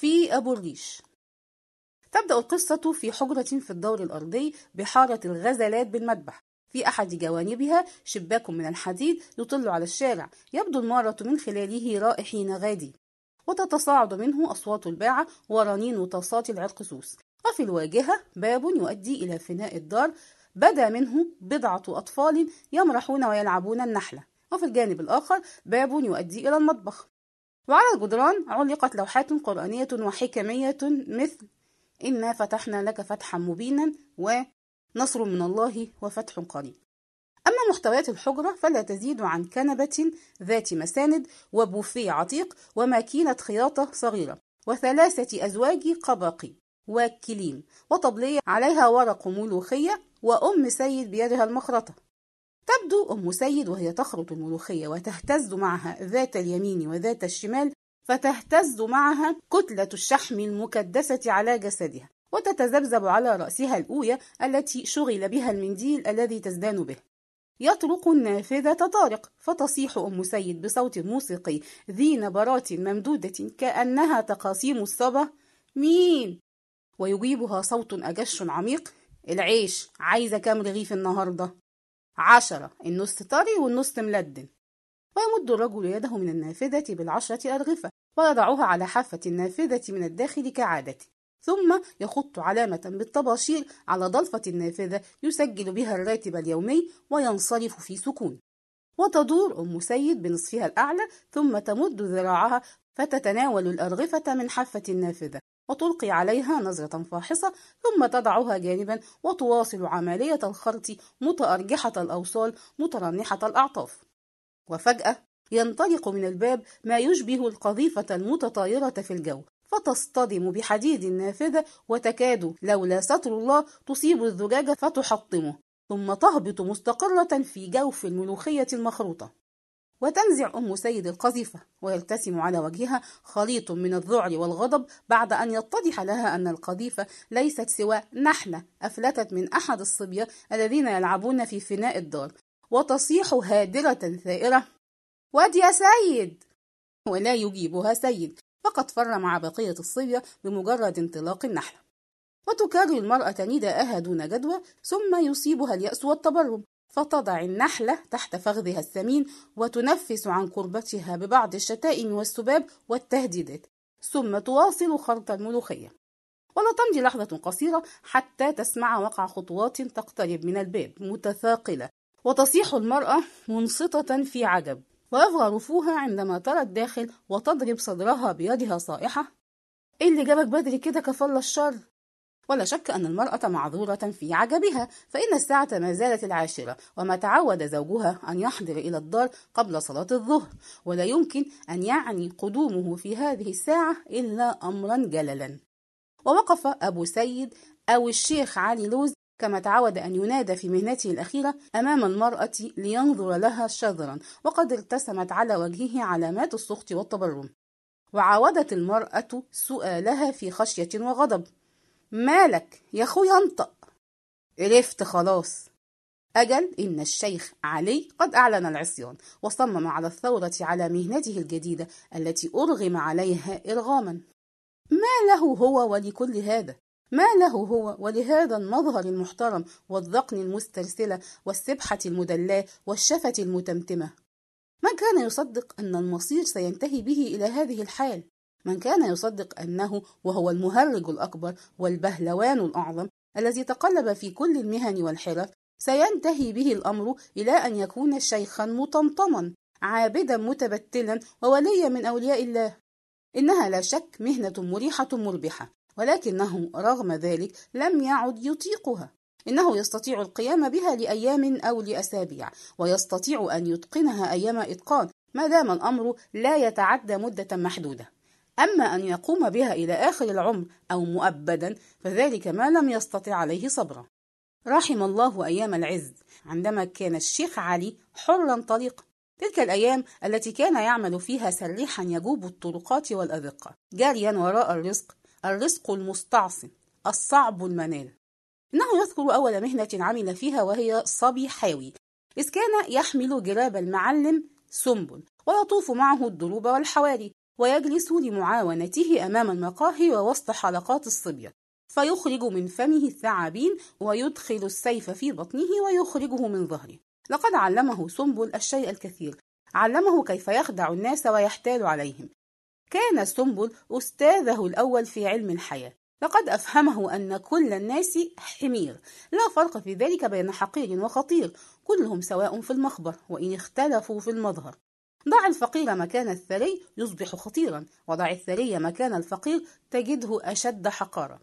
في أبو الريش. تبدأ القصة في حجرة في الدور الأرضي بحارة الغزلات بالمذبح. في أحد جوانبها شباك من الحديد يطل على الشارع. يبدو المارة من خلاله رائحين غادي. وتتصاعد منه أصوات الباعة ورنين طاسات العرقسوس وفي الواجهة باب يؤدي إلى فناء الدار. بدا منه بضعة أطفال يمرحون ويلعبون النحلة. وفي الجانب الآخر باب يؤدي إلى المطبخ. وعلى الجدران علقت لوحات قرآنية وحكمية مثل إنا فتحنا لك فتحا مبينا ونصر من الله وفتح قريب. أما محتويات الحجرة فلا تزيد عن كنبة ذات مساند وبوفيه عتيق وماكينة خياطة صغيرة وثلاثة أزواج قباقي وكليم وطبلية عليها ورق ملوخية وأم سيد بيدها المخرطة. تبدو أم سيد وهي تخرط الملوخية وتهتز معها ذات اليمين وذات الشمال فتهتز معها كتلة الشحم المكدسة على جسدها وتتذبذب على رأسها الأوية التي شغل بها المنديل الذي تزدان به يطرق النافذة طارق فتصيح أم سيد بصوت موسيقي ذي نبرات ممدودة كأنها تقاسيم الصبا مين؟ ويجيبها صوت أجش عميق العيش عايزة كام رغيف النهاردة؟ عشرة النص طري والنص ملدن ويمد الرجل يده من النافذة بالعشرة أرغفة ويضعها على حافة النافذة من الداخل كعادته ثم يخط علامة بالطباشير على ضلفة النافذة يسجل بها الراتب اليومي وينصرف في سكون. وتدور أم سيد بنصفها الأعلى ثم تمد ذراعها فتتناول الأرغفة من حافة النافذة. وتلقي عليها نظرة فاحصة ثم تضعها جانبا وتواصل عملية الخرط متأرجحة الأوصال مترنحة الأعطاف. وفجأة ينطلق من الباب ما يشبه القذيفة المتطايرة في الجو فتصطدم بحديد النافذة وتكاد لولا ستر الله تصيب الزجاج فتحطمه ثم تهبط مستقرة في جوف الملوخية المخروطة. وتنزع أم سيد القذيفة ويلتسم على وجهها خليط من الذعر والغضب بعد أن يتضح لها أن القذيفة ليست سوى نحلة أفلتت من أحد الصبية الذين يلعبون في فناء الدار. وتصيح هادرة ثائرة واد يا سيد! ولا يجيبها سيد. فقد فر مع بقية الصبية بمجرد انطلاق النحلة. وتكرر المرأة نداءها دون جدوى ثم يصيبها اليأس والتبرم. فتضع النحلة تحت فخذها الثمين وتنفس عن قربتها ببعض الشتائم والسباب والتهديدات ثم تواصل خلط الملوخية. ولا تمضي لحظة قصيرة حتى تسمع وقع خطوات تقترب من الباب متثاقلة وتصيح المرأة منصتة في عجب ويفغى رفوها عندما ترى الداخل وتضرب صدرها بيدها صائحة إيه اللي جابك بدري كده كفل الشر؟ ولا شك أن المرأة معذورة في عجبها فإن الساعة ما زالت العاشرة وما تعود زوجها أن يحضر إلى الدار قبل صلاة الظهر ولا يمكن أن يعني قدومه في هذه الساعة إلا أمرا جللا. ووقف أبو سيد أو الشيخ علي لوز كما تعود أن ينادى في مهنته الأخيرة أمام المرأة لينظر لها شذرا وقد ارتسمت على وجهه علامات السخط والتبرم. وعاودت المرأة سؤالها في خشية وغضب. مالك يا أخويا انطق عرفت خلاص. أجل إن الشيخ علي قد أعلن العصيان وصمم على الثورة على مهنته الجديدة التي أرغم عليها إرغاما. ما له هو ولكل هذا؟ ما له هو ولهذا المظهر المحترم والذقن المسترسلة والسبحة المدلاة والشفة المتمتمة؟ من كان يصدق أن المصير سينتهي به إلى هذه الحال؟ من كان يصدق أنه وهو المهرج الأكبر والبهلوان الأعظم الذي تقلب في كل المهن والحرف سينتهي به الأمر إلى أن يكون شيخا مطمطما عابدا متبتلا ووليا من أولياء الله. إنها لا شك مهنة مريحة مربحة ولكنه رغم ذلك لم يعد يطيقها. إنه يستطيع القيام بها لأيام أو لأسابيع ويستطيع أن يتقنها أيام إتقان ما دام الأمر لا يتعدى مدة محدودة. أما أن يقوم بها إلى آخر العمر أو مؤبدا فذلك ما لم يستطع عليه صبرا. رحم الله أيام العز. عندما كان الشيخ علي حرا طليقا تلك الأيام التي كان يعمل فيها سريحا يجوب الطرقات والأذقة. جاريا وراء الرزق الرزق المستعصم الصعب المنال. إنه يذكر أول مهنة عمل فيها وهي صبي حاوي إذ كان يحمل جراب المعلم سنبل ويطوف معه الدروب والحواري. ويجلس لمعاونته أمام المقاهي ووسط حلقات الصبية فيخرج من فمه الثعابين ويدخل السيف في بطنه ويخرجه من ظهره. لقد علمه سنبل الشيء الكثير علمه كيف يخدع الناس ويحتال عليهم. كان سنبل أستاذه الأول في علم الحياة. لقد أفهمه أن كل الناس حمير. لا فرق في ذلك بين حقير وخطير كلهم سواء في المخبر وإن اختلفوا في المظهر. ضع الفقير مكان الثري يصبح خطيرا وضع الثري مكان الفقير تجده أشد حقارة.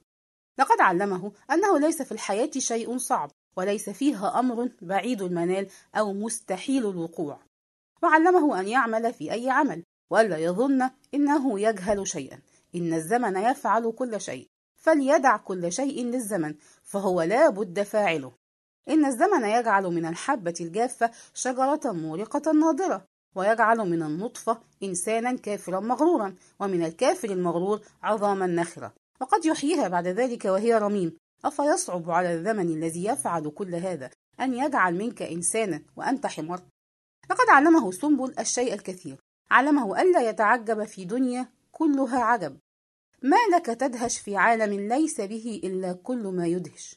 لقد علمه أنه ليس في الحياة شيء صعب وليس فيها أمر بعيد المنال أو مستحيل الوقوع. وعلمه أن يعمل في أي عمل وألا يظن إنه يجهل شيئا. إن الزمن يفعل كل شيء فليدع كل شيء للزمن فهو لا بد فاعله. إن الزمن يجعل من الحبة الجافة شجرة مورقة ناضرة ويجعل من النطفة إنسانا كافرا مغرورا ومن الكافر المغرور عظاما نخرة وقد يحييها بعد ذلك وهي رميم. أفيصعب على الزمن الذي يفعل كل هذا أن يجعل منك إنسانا وأنت حمار؟ لقد علمه سنبل الشيء الكثير. علمه ألا يتعجب في دنيا كلها عجب. ما لك تدهش في عالم ليس به إلا كل ما يدهش.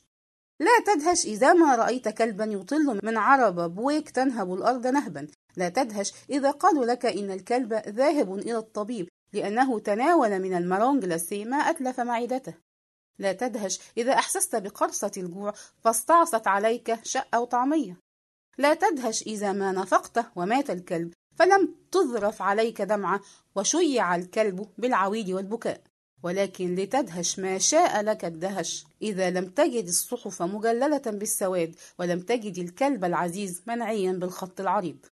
لا تدهش إذا ما رأيت كلبا يطل من عرب بويك تنهب الأرض نهبا. لا تدهش. إذا قالوا لك إن الكلب ذاهب إلى الطبيب لأنه تناول من المرونج لاسي ما أتلف معدته. لا تدهش. إذا أحسست بقرصة الجوع فاستعصت عليك شقة وطعمية لا تدهش إذا ما نفقت ومات الكلب فلم تذرف عليك دمعة وشيع الكلب بالعويل والبكاء. ولكن لتدهش ما شاء لك الدهش. إذا لم تجد الصحف مجللة بالسواد ولم تجد الكلب العزيز منعيا بالخط العريض.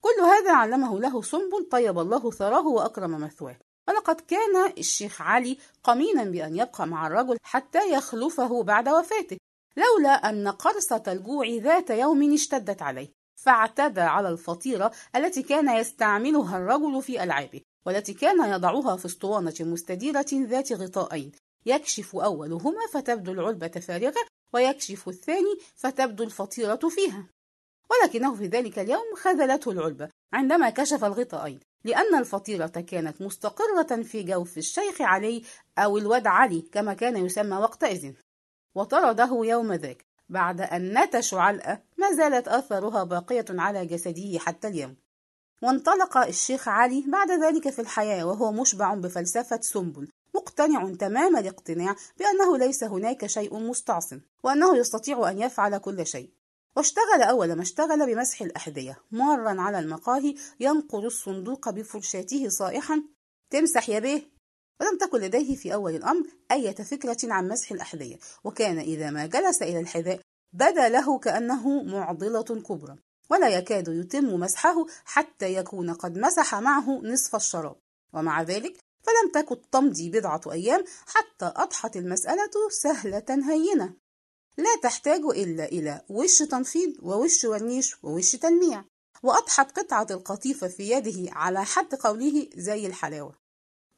كل هذا علمه له سنبل طيب الله ثراه وأكرم مثواه. ولقد كان الشيخ علي قمينا بأن يبقى مع الرجل حتى يخلفه بعد وفاته لولا أن قرصة الجوع ذات يوم اشتدت عليه فاعتدى على الفطيرة التي كان يستعملها الرجل في ألعابه والتي كان يضعها في اسطوانة مستديرة ذات غطاءين يكشف أولهما فتبدو العلبة فارغة ويكشف الثاني فتبدو الفطيرة فيها. ولكنه في ذلك اليوم خذلته العلبة عندما كشف الغطاءين لأن الفطيرة كانت مستقرة في جوف الشيخ علي أو الواد علي كما كان يسمى وقتئذ وطرده يوم ذاك بعد أن نتش علقة ما زالت أثرها باقية على جسده حتى اليوم. وانطلق الشيخ علي بعد ذلك في الحياة وهو مشبع بفلسفة سنبل مقتنع تمام الاقتناع بأنه ليس هناك شيء مستعصم وأنه يستطيع أن يفعل كل شيء. واشتغل أول ما اشتغل بمسح الأحذية مرا على المقاهي ينقر الصندوق بفرشاته صائحا تمسح يا بيه. ولم تكن لديه في أول الأمر أي فكرة عن مسح الأحذية وكان إذا ما جلس إلى الحذاء بدا له كأنه معضلة كبرى ولا يكاد يتم مسحه حتى يكون قد مسح معه نصف الشراب. ومع ذلك فلم تكن تمضي بضعة أيام حتى أضحت المسألة سهلة هينة. لا تحتاج إلا إلى وش تنفيض ووش ورنيش ووش تلميع وأضحت قطعة القطيفة في يده على حد قوله زي الحلاوة.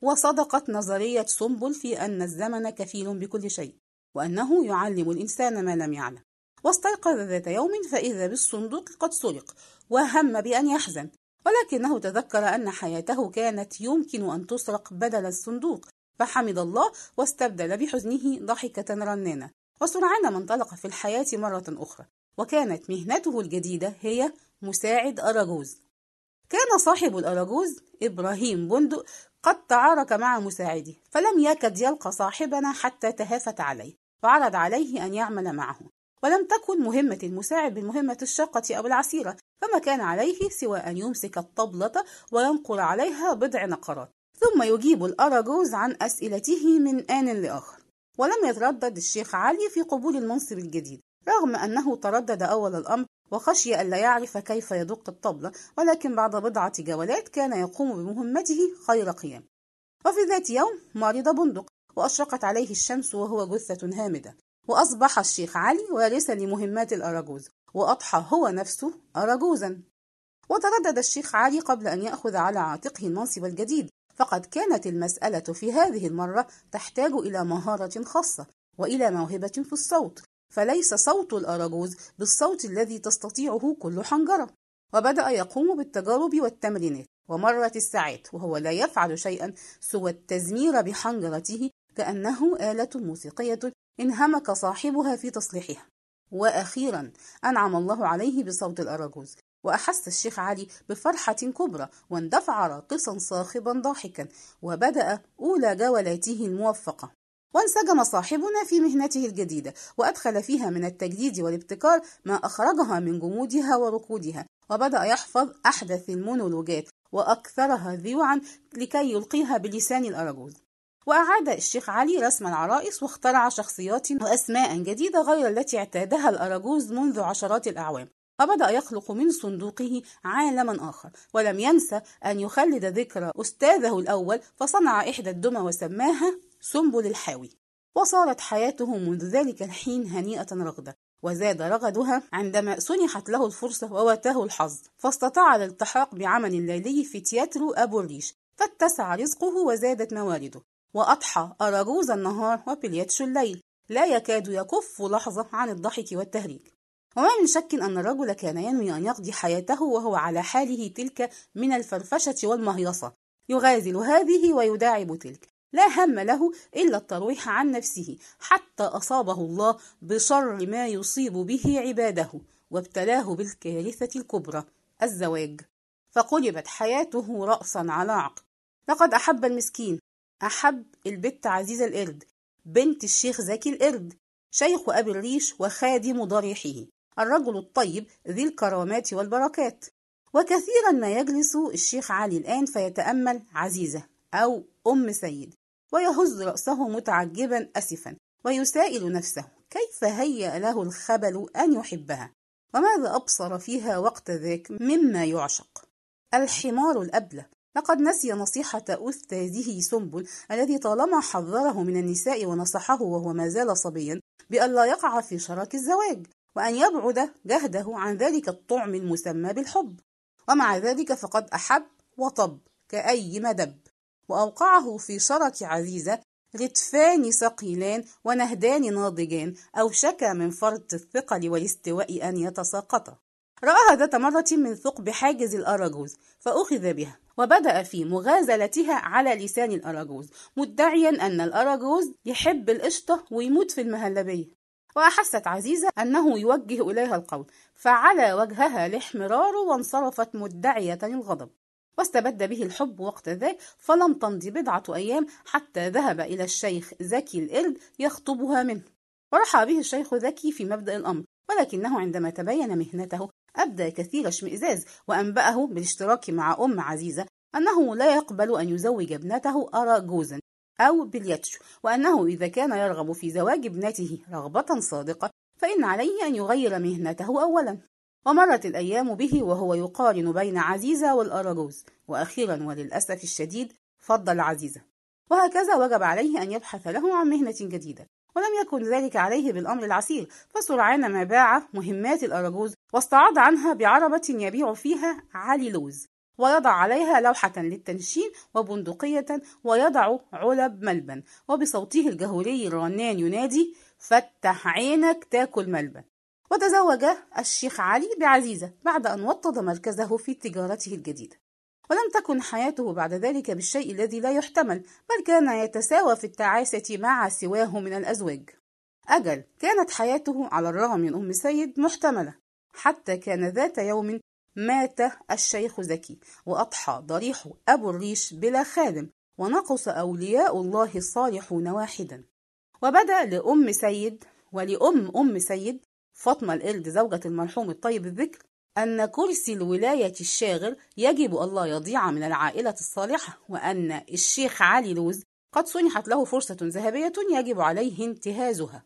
وصدقت نظرية سنبل في أن الزمن كفيل بكل شيء وأنه يعلم الإنسان ما لم يعلم. واستيقظ ذات يوم فإذا بالصندوق قد سرق وهم بأن يحزن. ولكنه تذكر أن حياته كانت يمكن أن تسرق بدل الصندوق فحمد الله واستبدل بحزنه ضحكة رنانة. وسرعان ما انطلق في الحياة مرة أخرى وكانت مهنته الجديدة هي مساعد أراجوز كان صاحب الأراجوز إبراهيم بندق قد تعارك مع مساعده فلم يكد يلقى صاحبنا حتى تهافت عليه وعرض عليه أن يعمل معه. ولم تكن مهمة المساعد بالمهمة الشاقة أو العسيرة فما كان عليه سوى أن يمسك الطبلة وينقر عليها بضع نقرات. ثم يجيب الأراجوز عن أسئلته من آن لآخر. ولم يتردد الشيخ علي في قبول المنصب الجديد رغم أنه تردد أول الأمر وخشي ألا يعرف كيف يدق الطبلة ولكن بعد بضعة جولات كان يقوم بمهمته خير قيام. وفي ذات يوم مرض بندق وأشرقت عليه الشمس وهو جثة هامدة وأصبح الشيخ علي وارثا لمهمات الأراجوز وأضحى هو نفسه أراجوزا. وتردد الشيخ علي قبل أن يأخذ على عاتقه المنصب الجديد فقد كانت المسألة في هذه المرة تحتاج إلى مهارة خاصة وإلى موهبة في الصوت فليس صوت الأراجوز بالصوت الذي تستطيعه كل حنجرة. وبدأ يقوم بالتجارب والتمرينات ومرت الساعات وهو لا يفعل شيئا سوى التزمير بحنجرته كأنه آلة موسيقية انهمك صاحبها في تصليحها. وأخيرا أنعم الله عليه بصوت الأراجوز وأحس الشيخ علي بفرحة كبرى واندفع راقصا صاخبا ضاحكا وبدأ أولى جولاته الموفقة. وانسجم صاحبنا في مهنته الجديدة وأدخل فيها من التجديد والابتكار ما أخرجها من جمودها وركودها وبدأ يحفظ أحدث المونولوجات وأكثرها ذيوعا لكي يلقيها بلسان الأراجوز. وأعاد الشيخ علي رسم العرائس واخترع شخصيات وأسماء جديدة غير التي اعتادها الأراجوز منذ عشرات الأعوام. وبدأ يخلق من صندوقه عالما آخر ولم ينسى أن يخلد ذكرى أستاذه الأول فصنع إحدى الدمى وسماها سنبل الحاوي. وصارت حياته منذ ذلك الحين هنيئة رغدة وزاد رغدها عندما سنحت له الفرصة وواتاه الحظ. فاستطاع الالتحاق بعمل ليلي في تياترو أبو الريش فاتسع رزقه وزادت موارده. وأضحى أراجوز النهار وبلياتشو الليل. لا يكاد يكف لحظة عن الضحك والتهريج. وما من شك أن الرجل كان ينوي أن يقضي حياته وهو على حاله تلك من الفرفشة والمهيصة. يغازل هذه ويداعب تلك. لا هم له إلا الترويح عن نفسه. حتى أصابه الله بشر ما يصيب به عباده وابتلاه بالكارثة الكبرى الزواج. فقلبت حياته رأسا على عقب. لقد أحب المسكين أحب البت عزيزة القرد بنت الشيخ زكي القرد شيخ أبي الريش وخادم ضريحه. الرجل الطيب ذي الكرامات والبركات. وكثيرا ما يجلس الشيخ علي الآن فيتأمل عزيزة أو أم سيد ويهز رأسه متعجبا أسفا ويسائل نفسه كيف هيأ له الخبل أن يحبها؟ وماذا أبصر فيها وقت ذاك مما يعشق؟ الحمار الأبلة. لقد نسي نصيحة أستاذه سنبل الذي طالما حذره من النساء ونصحه وهو ما زال صبيا بألا يقع في شراك الزواج. وأن يبعد جهده عن ذلك الطعم المسمى بالحب. ومع ذلك فقد أحب وطب كأي مدب. وأوقعه في شرك عزيزة رتفان ثقيلان ونهدان ناضجان أوشكا من فرط الثقل والاستواء أن يتساقطا. رآها ذات مرة من ثقب حاجز الأراجوز فأخذ بها وبدأ في مغازلتها على لسان الأراجوز مدعيا أن الأراجوز يحب القشطة ويموت في المهلبية. وأحست عزيزة أنه يوجه إليها القول فعلى وجهها الاحمرار وانصرفت مدعية الغضب واستبد به الحب وقت ذاك فلم تمض بضعة أيام حتى ذهب إلى الشيخ زكي القرد يخطبها منه. ورحى به الشيخ ذكي في مبدأ الأمر ولكنه عندما تبين مهنته أبدى كثير اشمئزاز وأنبأه بالاشتراك مع أم عزيزة أنه لا يقبل أن يزوج ابنته أراجوزا. أو بلياتشو وأنه إذا كان يرغب في زواج ابنته رغبة صادقة فإن عليه أن يغير مهنته أولا. ومرت الأيام به وهو يقارن بين عزيزة والأراجوز وأخيرا وللأسف الشديد فضل عزيزة وهكذا وجب عليه أن يبحث له عن مهنة جديدة. ولم يكن ذلك عليه بالأمر العسير. فسرعان ما باع مهمات الأراجوز واستعاض عنها بعربة يبيع فيها علي لوز. ويضع عليها لوحة للتنشين وبندقية ويضع علب ملبن. وبصوته الجهوري الرنان ينادي فتح عينك تاكل ملبن. وتزوج الشيخ علي بعزيزة بعد أن وطد مركزه في تجارته الجديدة. ولم تكن حياته بعد ذلك بالشيء الذي لا يحتمل بل كان يتساوى في التعاسة مع سواه من الأزواج. أجل كانت حياته على الرغم من أم سيد محتملة حتى كان ذات يوم مات الشيخ زكي وأضحى ضريح أبو الريش بلا خادم ونقص أولياء الله الصالحون واحدا. وبدأ لأم سيد ولأم أم سيد فاطمة القرد زوجة المرحوم الطيب الذكر أن كرسي الولاية الشاغر يجب ألا يضيع من العائلة الصالحة وأن الشيخ علي لوز قد سنحت له فرصة ذهبية يجب عليه انتهازها.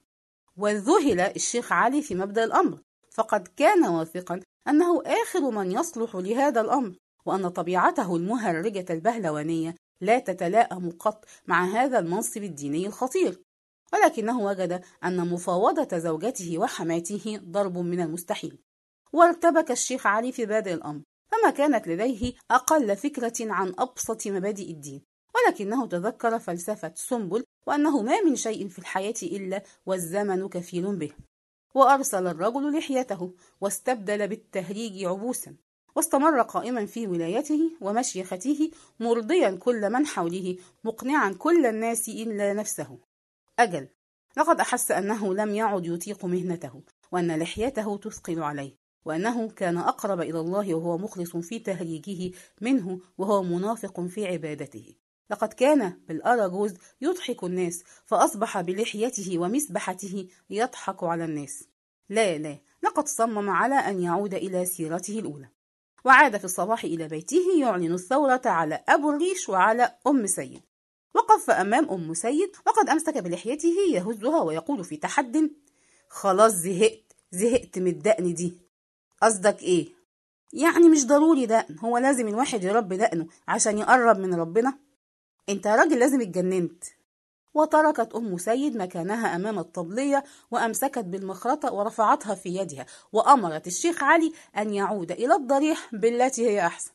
وذهل الشيخ علي في مبدأ الأمر فقد كان واثقا أنه آخر من يصلح لهذا الأمر وأن طبيعته المهرجة البهلوانية لا تتلائم قط مع هذا المنصب الديني الخطير. ولكنه وجد أن مفاوضة زوجته وحماته ضرب من المستحيل. وارتبك الشيخ علي في بادئ الأمر فما كانت لديه أقل فكرة عن أبسط مبادئ الدين. ولكنه تذكر فلسفة سنبل وأنه ما من شيء في الحياة إلا والزمن كفيل به. وأرسل الرجل لحيته واستبدل بالتهريج عبوسا واستمر قائما في ولايته ومشيخته مرضيا كل من حوله مقنعا كل الناس إلا نفسه. أجل لقد أحس أنه لم يعد يطيق مهنته وأن لحيته تثقل عليه وأنه كان أقرب إلى الله وهو مخلص في تهريجه منه وهو منافق في عبادته. لقد كان بالأراجوز يضحك الناس فأصبح بلحيته ومسبحته يضحك على الناس. لا لا لقد صمم على أن يعود إلى سيرته الأولى. وعاد في الصباح إلى بيته يعلن الثورة على أبو الريش وعلى أم سيد. وقف أمام أم سيد وقد أمسك بلحيته يهزها ويقول في تحد خلاص زهقت زهقت من الدقن دي. قصدك إيه؟ يعني مش ضروري دقن هو لازم الواحد يربي دقنه عشان يقرب من ربنا. أنت راجل لازم اتجننت. وتركت أم سيد مكانها أمام الطبلية وأمسكت بالمخرطة ورفعتها في يدها وأمرت الشيخ علي أن يعود إلى الضريح بالتي هي أحسن.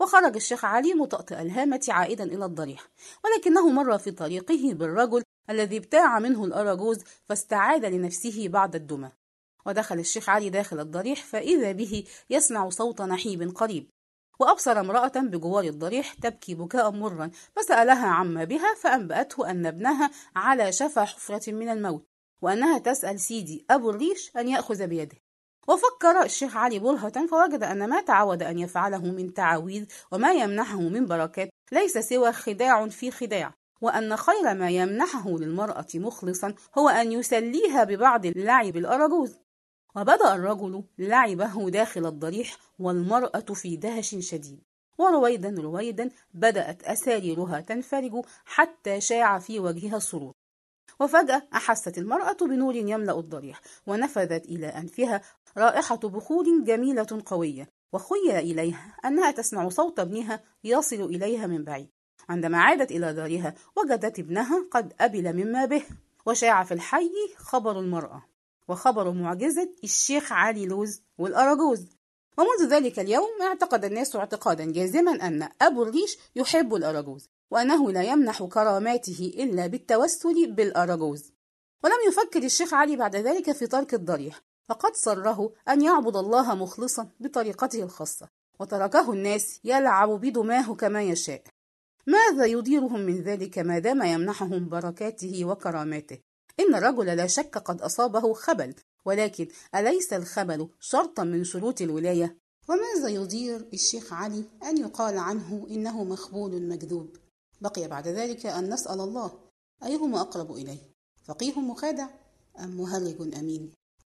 وخرج الشيخ علي مطأطئ الهامة عائدا إلى الضريح ولكنه مر في طريقه بالرجل الذي ابتاع منه الأراجوز فاستعاد لنفسه بعد الدمى ودخل الشيخ علي داخل الضريح فإذا به يسمع صوت نحيب قريب. وأبصر امرأة بجوار الضريح تبكي بكاء مرا فسألها عما بها فأنبأته أن ابنها على شفا حفرة من الموت وأنها تسأل سيدي أبو الريش أن يأخذ بيده. وفكر الشيخ علي برهة فوجد أن ما تعود أن يفعله من تعاويذ وما يمنحه من بركات ليس سوى خداع في خداع وأن خير ما يمنحه للمرأة مخلصا هو أن يسليها ببعض اللعب الأرجوز وبدأ الرجل لعبه داخل الضريح والمرأة في دهش شديد. ورويدا رويدا بدأت أساريرها تنفرج حتى شاع في وجهها السرور. وفجأة أحست المرأة بنور يملأ الضريح ونفذت إلى أنفها رائحة بخور جميلة قوية وخيل إليها أنها تسمع صوت ابنها يصل إليها من بعيد. عندما عادت إلى دارها وجدت ابنها قد أبل مما به وشاع في الحي خبر المرأة. وخبر معجزة الشيخ علي لوز والأراجوز. ومنذ ذلك اليوم اعتقد الناس اعتقادا جازما أن أبو الريش يحب الأراجوز وأنه لا يمنح كراماته إلا بالتوسل بالأراجوز. ولم يفكر الشيخ علي بعد ذلك في ترك الضريح فقد سره أن يعبد الله مخلصا بطريقته الخاصة وتركه الناس يلعب بدماه كما يشاء. ماذا يضيرهم من ذلك ما دام يمنحهم بركاته وكراماته؟ إن الرجل لا شك قد أصابه خبل ولكن أليس الخبل شرطا من شروط الولاية؟ وماذا يضير الشيخ علي أن يقال عنه إنه مخبول مكذوب؟ بقي بعد ذلك أن نسأل الله أيهما أقرب إليه؟ فقيه مخادع أم مهرج أمين؟